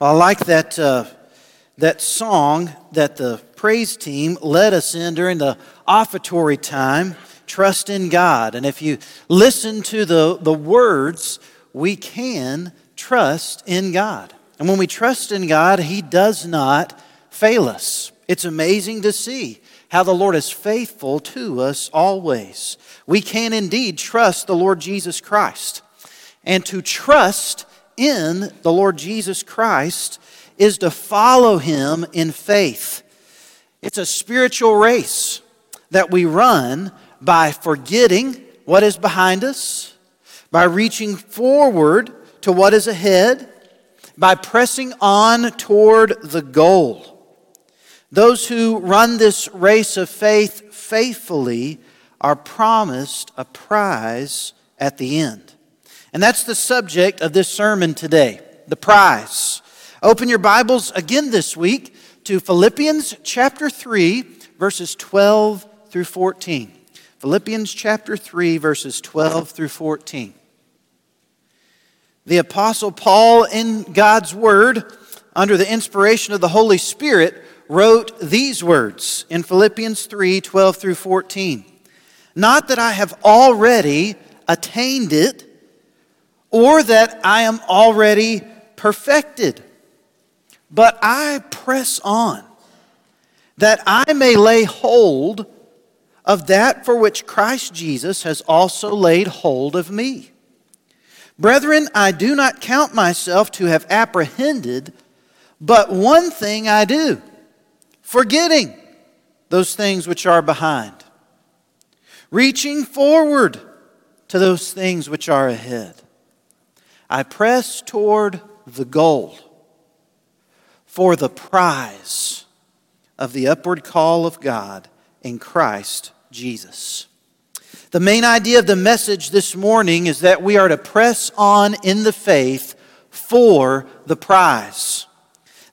I like that, uh, that song that the praise team led us in during the offertory time, Trust in God. And if you listen to the, the words, we can trust in God. And when we trust in God, He does not fail us. It's amazing to see how the Lord is faithful to us always. We can indeed trust the Lord Jesus Christ. And to trust in the Lord Jesus Christ is to follow him in faith. It's a spiritual race that we run by forgetting what is behind us, by reaching forward to what is ahead, by pressing on toward the goal. Those who run this race of faith faithfully are promised a prize at the end. And that's the subject of this sermon today the prize. Open your Bibles again this week to Philippians chapter 3, verses 12 through 14. Philippians chapter 3, verses 12 through 14. The Apostle Paul, in God's Word, under the inspiration of the Holy Spirit, wrote these words in Philippians 3 12 through 14. Not that I have already attained it or that I am already perfected, but I press on that I may lay hold of that for which Christ Jesus has also laid hold of me. Brethren, I do not count myself to have apprehended, but one thing I do, forgetting those things which are behind, reaching forward to those things which are ahead. I press toward the goal for the prize of the upward call of God in Christ Jesus. The main idea of the message this morning is that we are to press on in the faith for the prize.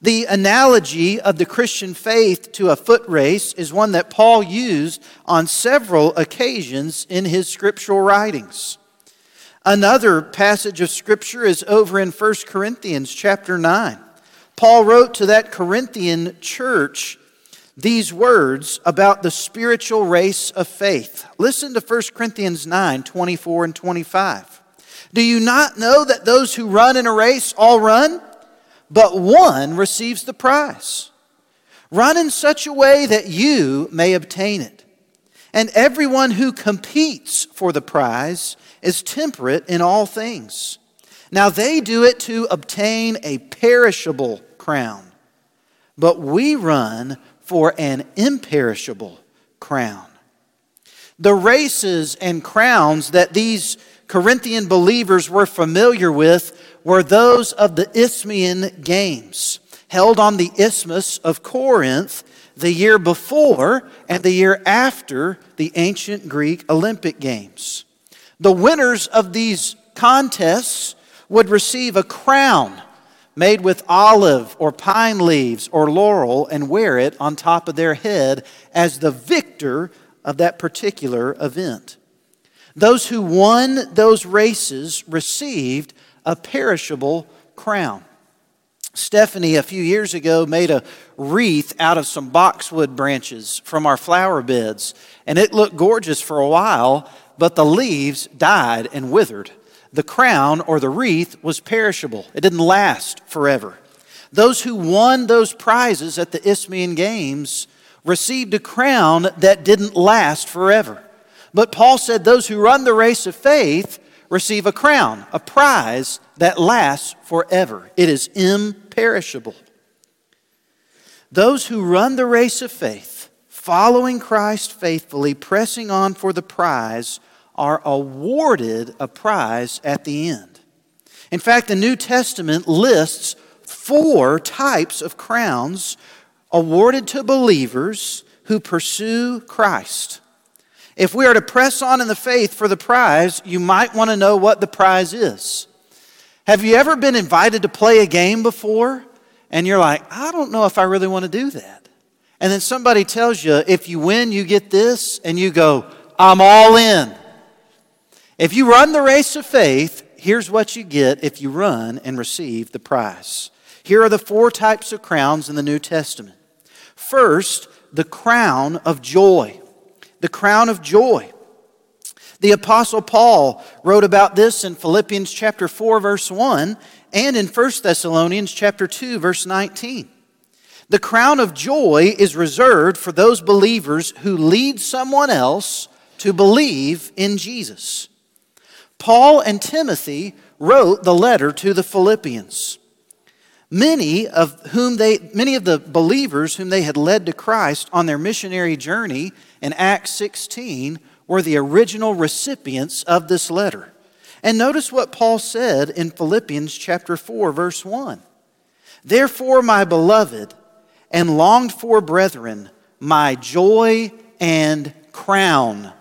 The analogy of the Christian faith to a foot race is one that Paul used on several occasions in his scriptural writings. Another passage of scripture is over in 1 Corinthians chapter 9. Paul wrote to that Corinthian church these words about the spiritual race of faith. Listen to 1 Corinthians 9 24 and 25. Do you not know that those who run in a race all run, but one receives the prize? Run in such a way that you may obtain it. And everyone who competes for the prize is temperate in all things. Now they do it to obtain a perishable crown, but we run for an imperishable crown. The races and crowns that these Corinthian believers were familiar with were those of the Isthmian Games, held on the Isthmus of Corinth the year before and the year after the ancient Greek Olympic Games. The winners of these contests would receive a crown made with olive or pine leaves or laurel and wear it on top of their head as the victor of that particular event. Those who won those races received a perishable crown. Stephanie, a few years ago, made a wreath out of some boxwood branches from our flower beds, and it looked gorgeous for a while but the leaves died and withered. The crown or the wreath was perishable, it didn't last forever. Those who won those prizes at the Isthmian Games received a crown that didn't last forever. But Paul said those who run the race of faith receive a crown, a prize that lasts forever. It is imperishable. Those who run the race of faith following Christ faithfully, pressing on for the prize, are awarded a prize at the end. In fact, the New Testament lists four types of crowns awarded to believers who pursue Christ. If we are to press on in the faith for the prize, you might want to know what the prize is. Have you ever been invited to play a game before and you're like, I don't know if I really want to do that? and then somebody tells you, if you win, you get this, and you go, I'm all in. If you run the race of faith, here's what you get if you run and receive the prize. Here are the four types of crowns in the New Testament. First, the crown of joy. The crown of joy. The Apostle Paul wrote about this in Philippians chapter 4, verse 1, and in 1 Thessalonians chapter 2, verse 19. The crown of joy is reserved for those believers who lead someone else to believe in Jesus. Paul and Timothy wrote the letter to the Philippians. Many of whom they many of the believers whom they had led to Christ on their missionary journey in Acts 16 were the original recipients of this letter. And notice what Paul said in Philippians chapter 4 verse 1. Therefore my beloved and longed for brethren, my joy and crown.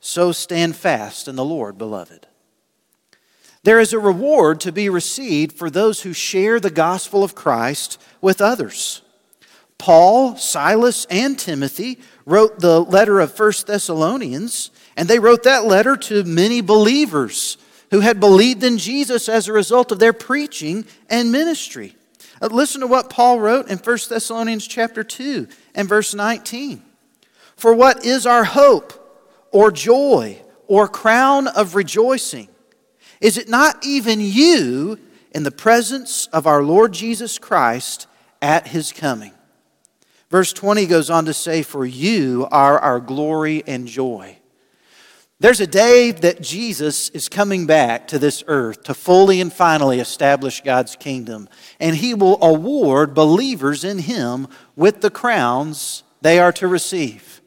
So stand fast in the Lord, beloved. There is a reward to be received for those who share the gospel of Christ with others. Paul, Silas, and Timothy wrote the letter of First Thessalonians, and they wrote that letter to many believers who had believed in Jesus as a result of their preaching and ministry. Uh, listen to what Paul wrote in 1 Thessalonians chapter 2 and verse 19. For what is our hope or joy or crown of rejoicing? Is it not even you in the presence of our Lord Jesus Christ at his coming? Verse 20 goes on to say, For you are our glory and joy. There's a day that Jesus is coming back to this earth to fully and finally establish God's kingdom. And he will award believers in him with the crowns they are to receive.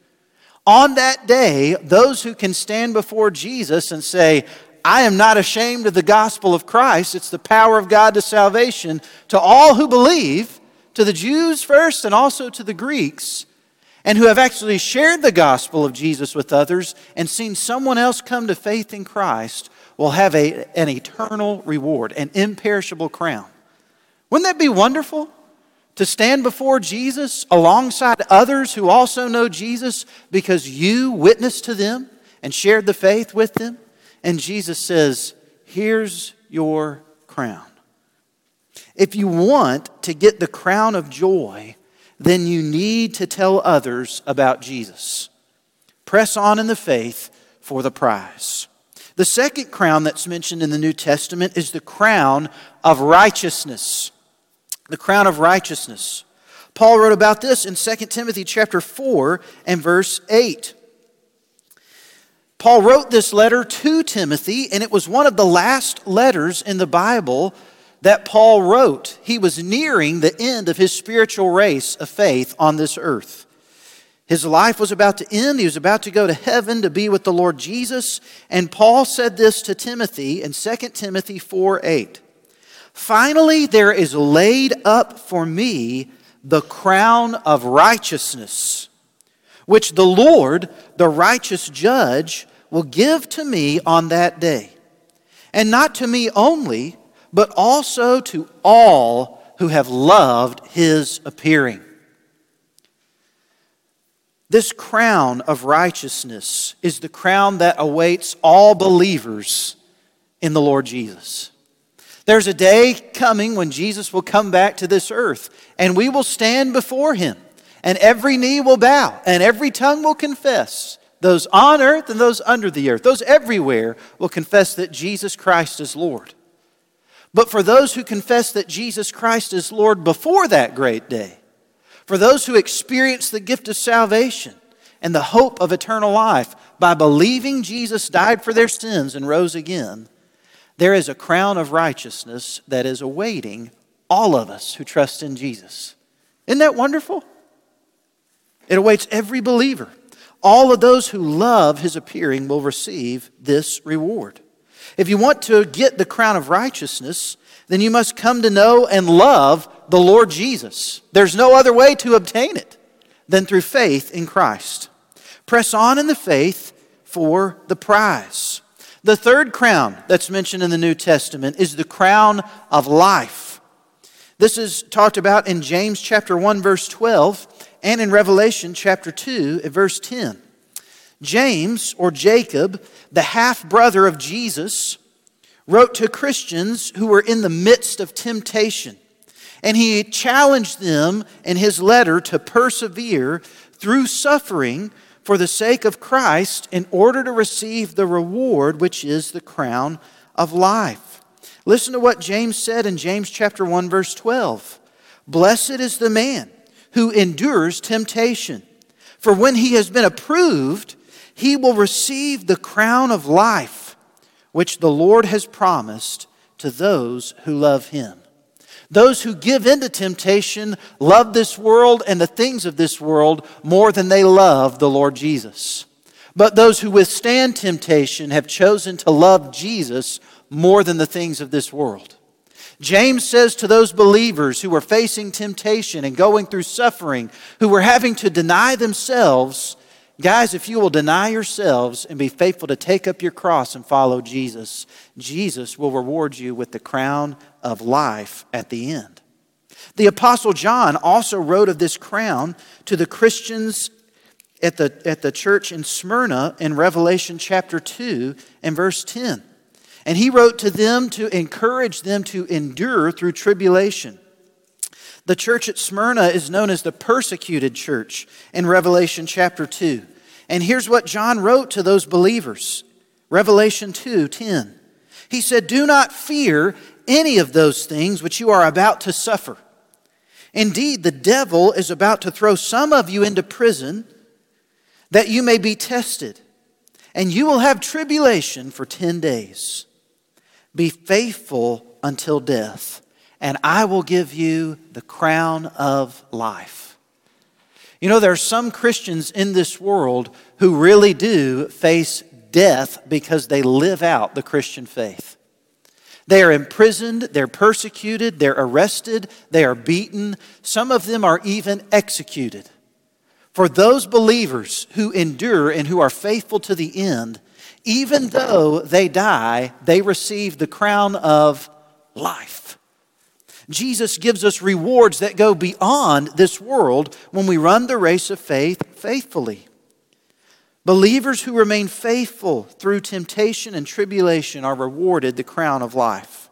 On that day, those who can stand before Jesus and say, I am not ashamed of the gospel of Christ, it's the power of God to salvation to all who believe, to the Jews first and also to the Greeks and who have actually shared the gospel of Jesus with others and seen someone else come to faith in Christ will have a, an eternal reward, an imperishable crown. Wouldn't that be wonderful? To stand before Jesus alongside others who also know Jesus because you witnessed to them and shared the faith with them. And Jesus says, Here's your crown. If you want to get the crown of joy, then you need to tell others about Jesus. Press on in the faith for the prize. The second crown that's mentioned in the New Testament is the crown of righteousness. The crown of righteousness. Paul wrote about this in 2 Timothy chapter 4 and verse 8. Paul wrote this letter to Timothy, and it was one of the last letters in the Bible that Paul wrote. He was nearing the end of his spiritual race of faith on this earth. His life was about to end. He was about to go to heaven to be with the Lord Jesus. And Paul said this to Timothy in 2 Timothy 4 8. Finally, there is laid up for me the crown of righteousness, which the Lord, the righteous judge, will give to me on that day. And not to me only but also to all who have loved his appearing. This crown of righteousness is the crown that awaits all believers in the Lord Jesus. There's a day coming when Jesus will come back to this earth and we will stand before him and every knee will bow and every tongue will confess. Those on earth and those under the earth, those everywhere will confess that Jesus Christ is Lord. But for those who confess that Jesus Christ is Lord before that great day, for those who experience the gift of salvation and the hope of eternal life by believing Jesus died for their sins and rose again, there is a crown of righteousness that is awaiting all of us who trust in Jesus. Isn't that wonderful? It awaits every believer. All of those who love his appearing will receive this reward. If you want to get the crown of righteousness, then you must come to know and love the Lord Jesus. There's no other way to obtain it than through faith in Christ. Press on in the faith for the prize. The third crown that's mentioned in the New Testament is the crown of life. This is talked about in James chapter 1 verse 12 and in Revelation chapter 2 at verse 10. James or Jacob, the half brother of Jesus, wrote to Christians who were in the midst of temptation. And he challenged them in his letter to persevere through suffering for the sake of Christ in order to receive the reward, which is the crown of life. Listen to what James said in James chapter 1 verse 12. Blessed is the man who endures temptation, for when he has been approved, he will receive the crown of life which the Lord has promised to those who love him. Those who give into temptation love this world and the things of this world more than they love the Lord Jesus. But those who withstand temptation have chosen to love Jesus more than the things of this world. James says to those believers who were facing temptation and going through suffering, who were having to deny themselves, guys, if you will deny yourselves and be faithful to take up your cross and follow Jesus, Jesus will reward you with the crown of life at the end. The Apostle John also wrote of this crown to the Christians at the, at the church in Smyrna in Revelation chapter 2 and verse 10. And he wrote to them to encourage them to endure through tribulation. The church at Smyrna is known as the persecuted church in Revelation chapter 2. And here's what John wrote to those believers Revelation 2 10. He said, Do not fear any of those things which you are about to suffer. Indeed, the devil is about to throw some of you into prison that you may be tested, and you will have tribulation for 10 days. Be faithful until death, and I will give you the crown of life. You know, there are some Christians in this world who really do face death because they live out the Christian faith. They are imprisoned, they're persecuted, they're arrested, they are beaten. Some of them are even executed. For those believers who endure and who are faithful to the end, even though they die, they receive the crown of life. Jesus gives us rewards that go beyond this world when we run the race of faith faithfully. Believers who remain faithful through temptation and tribulation are rewarded the crown of life.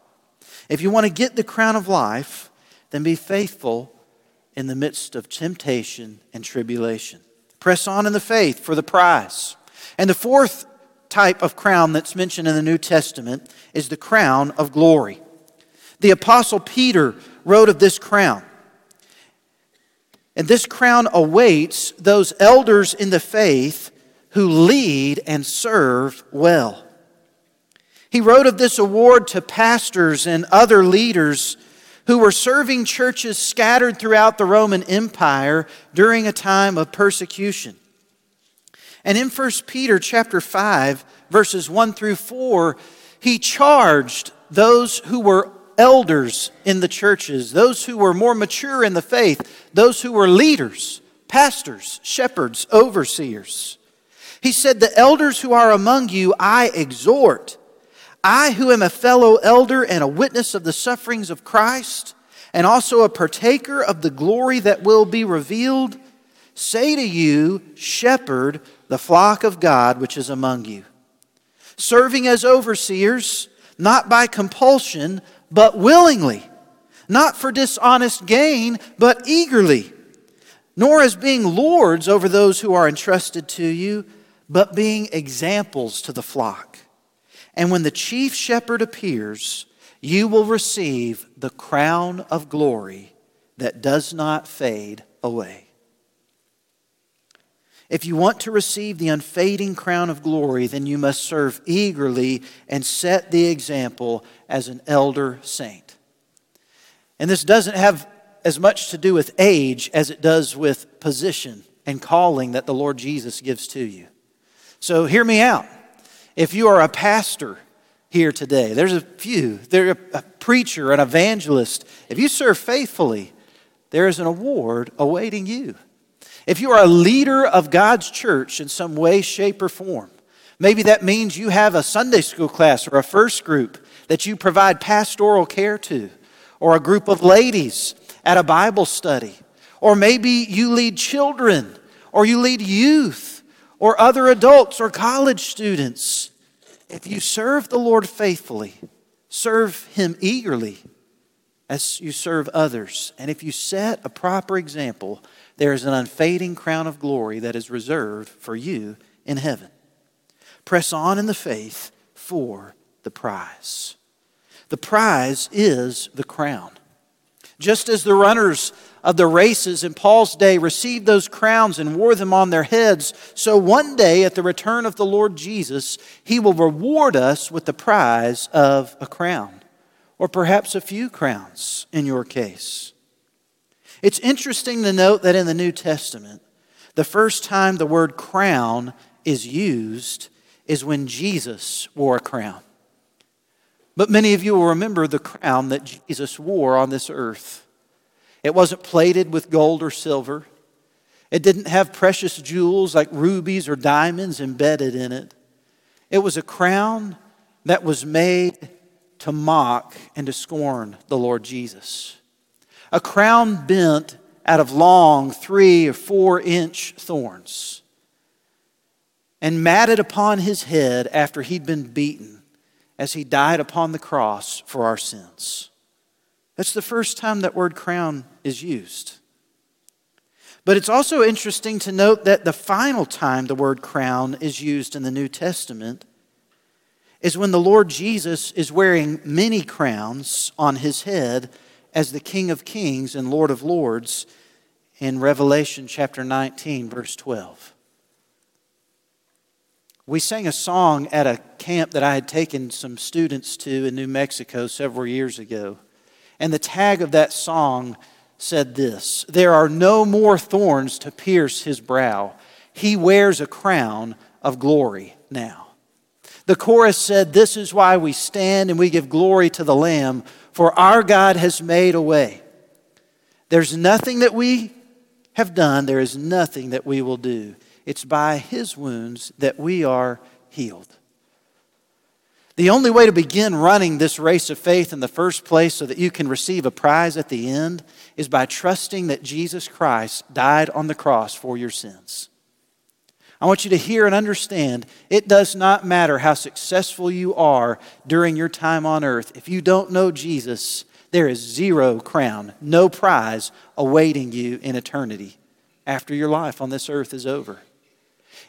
If you want to get the crown of life, then be faithful in the midst of temptation and tribulation. Press on in the faith for the prize. And the fourth type of crown that's mentioned in the New Testament is the crown of glory. The Apostle Peter wrote of this crown. And this crown awaits those elders in the faith who lead and serve well. He wrote of this award to pastors and other leaders who were serving churches scattered throughout the Roman Empire during a time of persecution. And in 1 Peter chapter 5 verses 1 through 4, he charged those who were elders in the churches, those who were more mature in the faith, those who were leaders, pastors, shepherds, overseers he said, The elders who are among you, I exhort. I, who am a fellow elder and a witness of the sufferings of Christ, and also a partaker of the glory that will be revealed, say to you, Shepherd the flock of God which is among you, serving as overseers, not by compulsion, but willingly, not for dishonest gain, but eagerly, nor as being lords over those who are entrusted to you but being examples to the flock. And when the chief shepherd appears, you will receive the crown of glory that does not fade away. If you want to receive the unfading crown of glory, then you must serve eagerly and set the example as an elder saint. And this doesn't have as much to do with age as it does with position and calling that the Lord Jesus gives to you. So hear me out. If you are a pastor here today, there's a few, there's a preacher, an evangelist. If you serve faithfully, there is an award awaiting you. If you are a leader of God's church in some way, shape, or form, maybe that means you have a Sunday school class or a first group that you provide pastoral care to, or a group of ladies at a Bible study, or maybe you lead children, or you lead youth or other adults or college students. If you serve the Lord faithfully, Serve him eagerly as you serve others. And if you set a proper example, there is an unfading crown of glory that is reserved for you in heaven. Press on in the faith for the prize. The prize is the crown. Just as the runners of the races in Paul's day received those crowns and wore them on their heads, so one day at the return of the Lord Jesus, he will reward us with the prize of a crown, or perhaps a few crowns in your case. It's interesting to note that in the New Testament, the first time the word crown is used is when Jesus wore a crown. But many of you will remember the crown that Jesus wore on this earth. It wasn't plated with gold or silver. It didn't have precious jewels like rubies or diamonds embedded in it. It was a crown that was made to mock and to scorn the Lord Jesus. A crown bent out of long three or four inch thorns and matted upon his head after he'd been beaten as he died upon the cross for our sins. That's the first time that word crown is used. But it's also interesting to note that the final time the word crown is used in the New Testament is when the Lord Jesus is wearing many crowns on his head as the King of Kings and Lord of Lords in Revelation chapter 19, verse 12. We sang a song at a camp that I had taken some students to in New Mexico several years ago. And the tag of that song said this There are no more thorns to pierce his brow. He wears a crown of glory now. The chorus said, This is why we stand and we give glory to the Lamb, for our God has made a way. There's nothing that we have done, there is nothing that we will do. It's by his wounds that we are healed. The only way to begin running this race of faith in the first place so that you can receive a prize at the end is by trusting that Jesus Christ died on the cross for your sins. I want you to hear and understand it does not matter how successful you are during your time on earth. If you don't know Jesus, there is zero crown, no prize awaiting you in eternity after your life on this earth is over.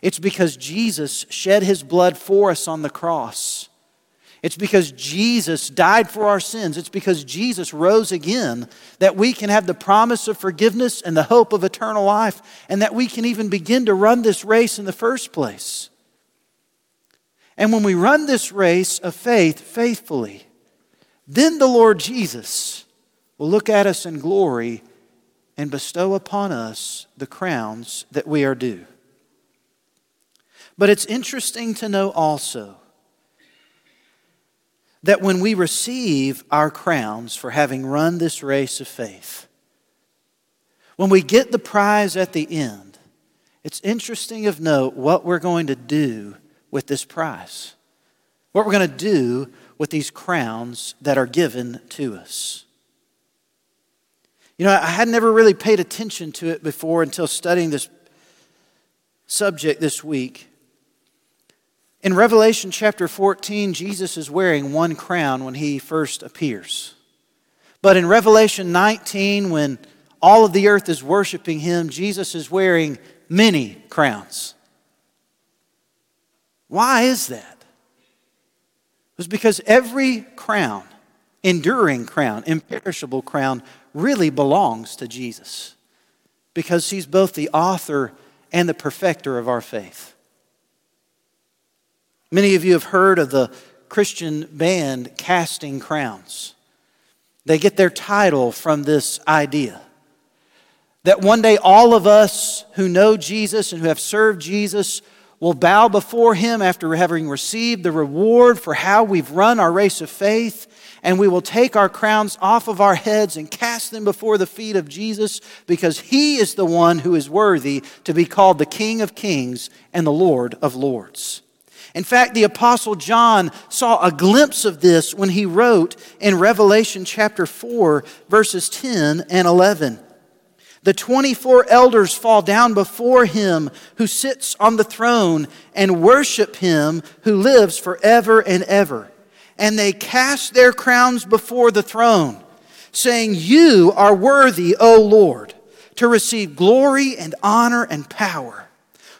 It's because Jesus shed his blood for us on the cross. It's because Jesus died for our sins. It's because Jesus rose again that we can have the promise of forgiveness and the hope of eternal life, and that we can even begin to run this race in the first place. And when we run this race of faith faithfully, then the Lord Jesus will look at us in glory and bestow upon us the crowns that we are due. But it's interesting to know also that when we receive our crowns for having run this race of faith, when we get the prize at the end, it's interesting of note what we're going to do with this prize. What we're going to do with these crowns that are given to us. You know, I had never really paid attention to it before until studying this subject this week. In Revelation chapter 14, Jesus is wearing one crown when he first appears. But in Revelation 19, when all of the earth is worshiping him, Jesus is wearing many crowns. Why is that? It was because every crown, enduring crown, imperishable crown, really belongs to Jesus. Because he's both the author and the perfecter of our faith. Many of you have heard of the Christian band Casting Crowns. They get their title from this idea that one day all of us who know Jesus and who have served Jesus will bow before him after having received the reward for how we've run our race of faith, and we will take our crowns off of our heads and cast them before the feet of Jesus because he is the one who is worthy to be called the King of Kings and the Lord of Lords. In fact, the Apostle John saw a glimpse of this when he wrote in Revelation chapter 4, verses 10 and 11. The 24 elders fall down before him who sits on the throne and worship him who lives forever and ever. and they cast their crowns before the throne, saying, You are worthy, O Lord, to receive glory and honor and power.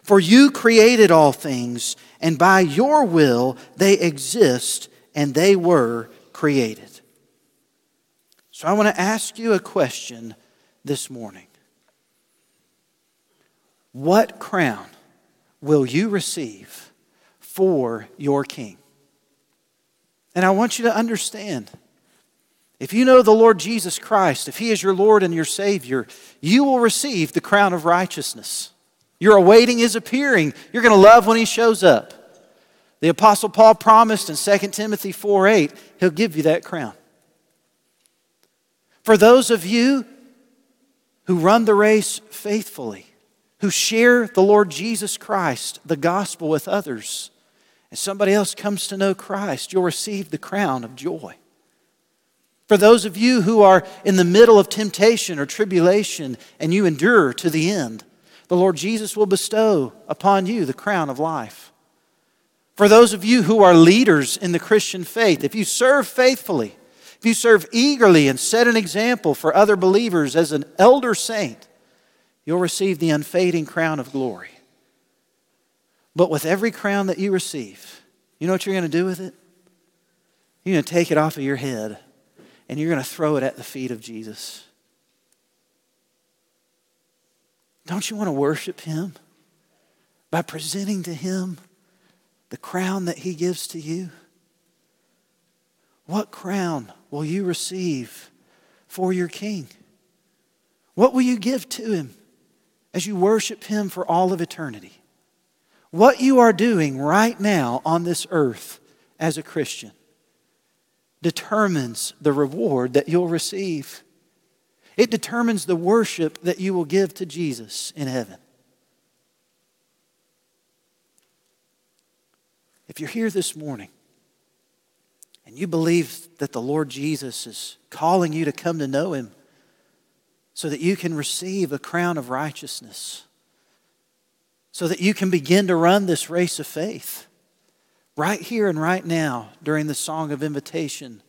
For you created all things, and by your will they exist, and they were created. So I want to ask you a question this morning What crown will you receive for your king? And I want you to understand if you know the Lord Jesus Christ, if He is your Lord and your Savior, you will receive the crown of righteousness. You're awaiting His appearing. You're going to love when He shows up. The Apostle Paul promised in 2 Timothy 4 8, He'll give you that crown. For those of you who run the race faithfully, who share the Lord Jesus Christ, the gospel with others, and somebody else comes to know Christ, you'll receive the crown of joy. For those of you who are in the middle of temptation or tribulation and you endure to the end, the Lord Jesus will bestow upon you the crown of life. For those of you who are leaders in the Christian faith, if you serve faithfully, if you serve eagerly and set an example for other believers as an elder saint, you'll receive the unfading crown of glory. But with every crown that you receive, you know what you're going to do with it? You're going to take it off of your head and you're going to throw it at the feet of Jesus. Don't you want to worship Him by presenting to Him the crown that He gives to you? What crown will you receive for your King? What will you give to Him as you worship Him for all of eternity? What you are doing right now on this earth as a Christian determines the reward that you'll receive. It determines the worship that you will give to Jesus in heaven. If you're here this morning and you believe that the Lord Jesus is calling you to come to know Him so that you can receive a crown of righteousness, so that you can begin to run this race of faith. Right here and right now, during the song of invitation,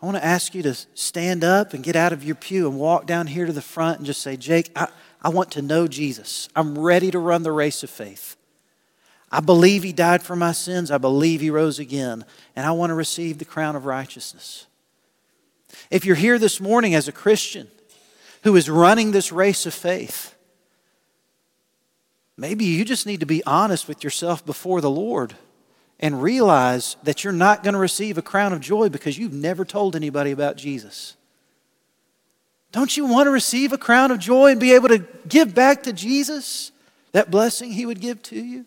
I want to ask you to stand up and get out of your pew and walk down here to the front and just say, Jake, I, I want to know Jesus. I'm ready to run the race of faith. I believe He died for my sins. I believe He rose again. And I want to receive the crown of righteousness. If you're here this morning as a Christian who is running this race of faith, Maybe you just need to be honest with yourself before the Lord and realize that you're not going to receive a crown of joy because you've never told anybody about Jesus. Don't you want to receive a crown of joy and be able to give back to Jesus that blessing he would give to you?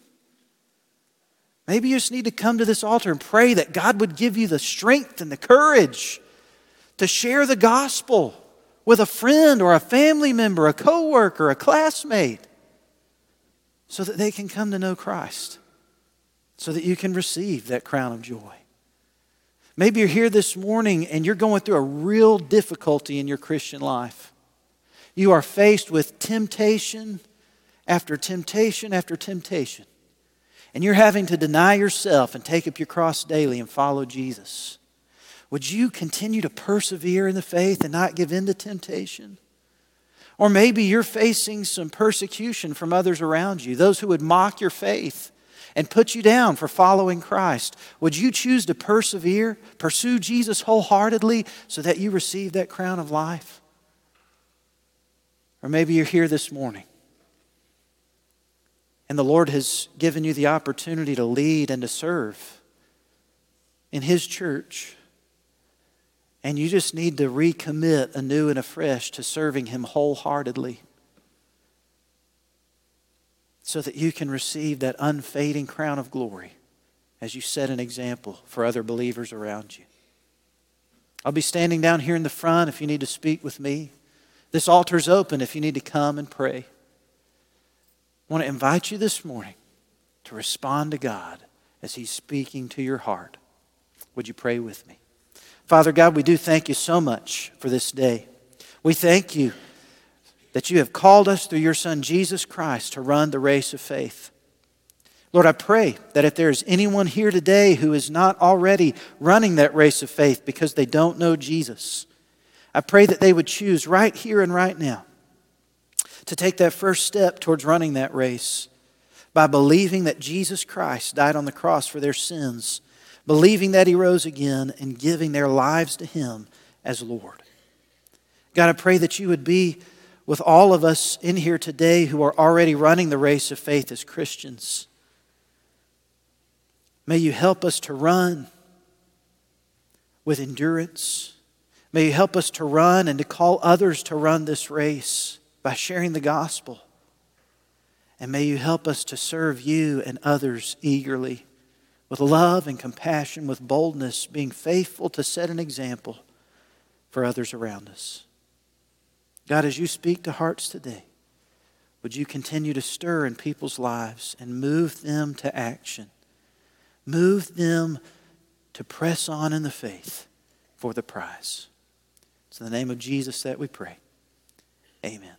Maybe you just need to come to this altar and pray that God would give you the strength and the courage to share the gospel with a friend or a family member, a coworker, a classmate so that they can come to know Christ, so that you can receive that crown of joy. Maybe you're here this morning and you're going through a real difficulty in your Christian life. You are faced with temptation after temptation after temptation. And you're having to deny yourself and take up your cross daily and follow Jesus. Would you continue to persevere in the faith and not give in to temptation? Or maybe you're facing some persecution from others around you, those who would mock your faith and put you down for following Christ. Would you choose to persevere, pursue Jesus wholeheartedly so that you receive that crown of life? Or maybe you're here this morning and the Lord has given you the opportunity to lead and to serve in His church. And you just need to recommit anew and afresh to serving Him wholeheartedly so that you can receive that unfading crown of glory as you set an example for other believers around you. I'll be standing down here in the front if you need to speak with me. This altar's open if you need to come and pray. I want to invite you this morning to respond to God as He's speaking to your heart. Would you pray with me? Father God, we do thank you so much for this day. We thank you that you have called us through your Son Jesus Christ to run the race of faith. Lord, I pray that if there is anyone here today who is not already running that race of faith because they don't know Jesus, I pray that they would choose right here and right now to take that first step towards running that race by believing that Jesus Christ died on the cross for their sins, believing that he rose again, and giving their lives to him as Lord. God, I pray that you would be with all of us in here today who are already running the race of faith as Christians. May you help us to run with endurance. May you help us to run and to call others to run this race by sharing the gospel. And may you help us to serve you and others eagerly with love and compassion, with boldness, being faithful to set an example for others around us. God, as you speak to hearts today, would you continue to stir in people's lives and move them to action? Move them to press on in the faith for the prize. It's in the name of Jesus that we pray. Amen.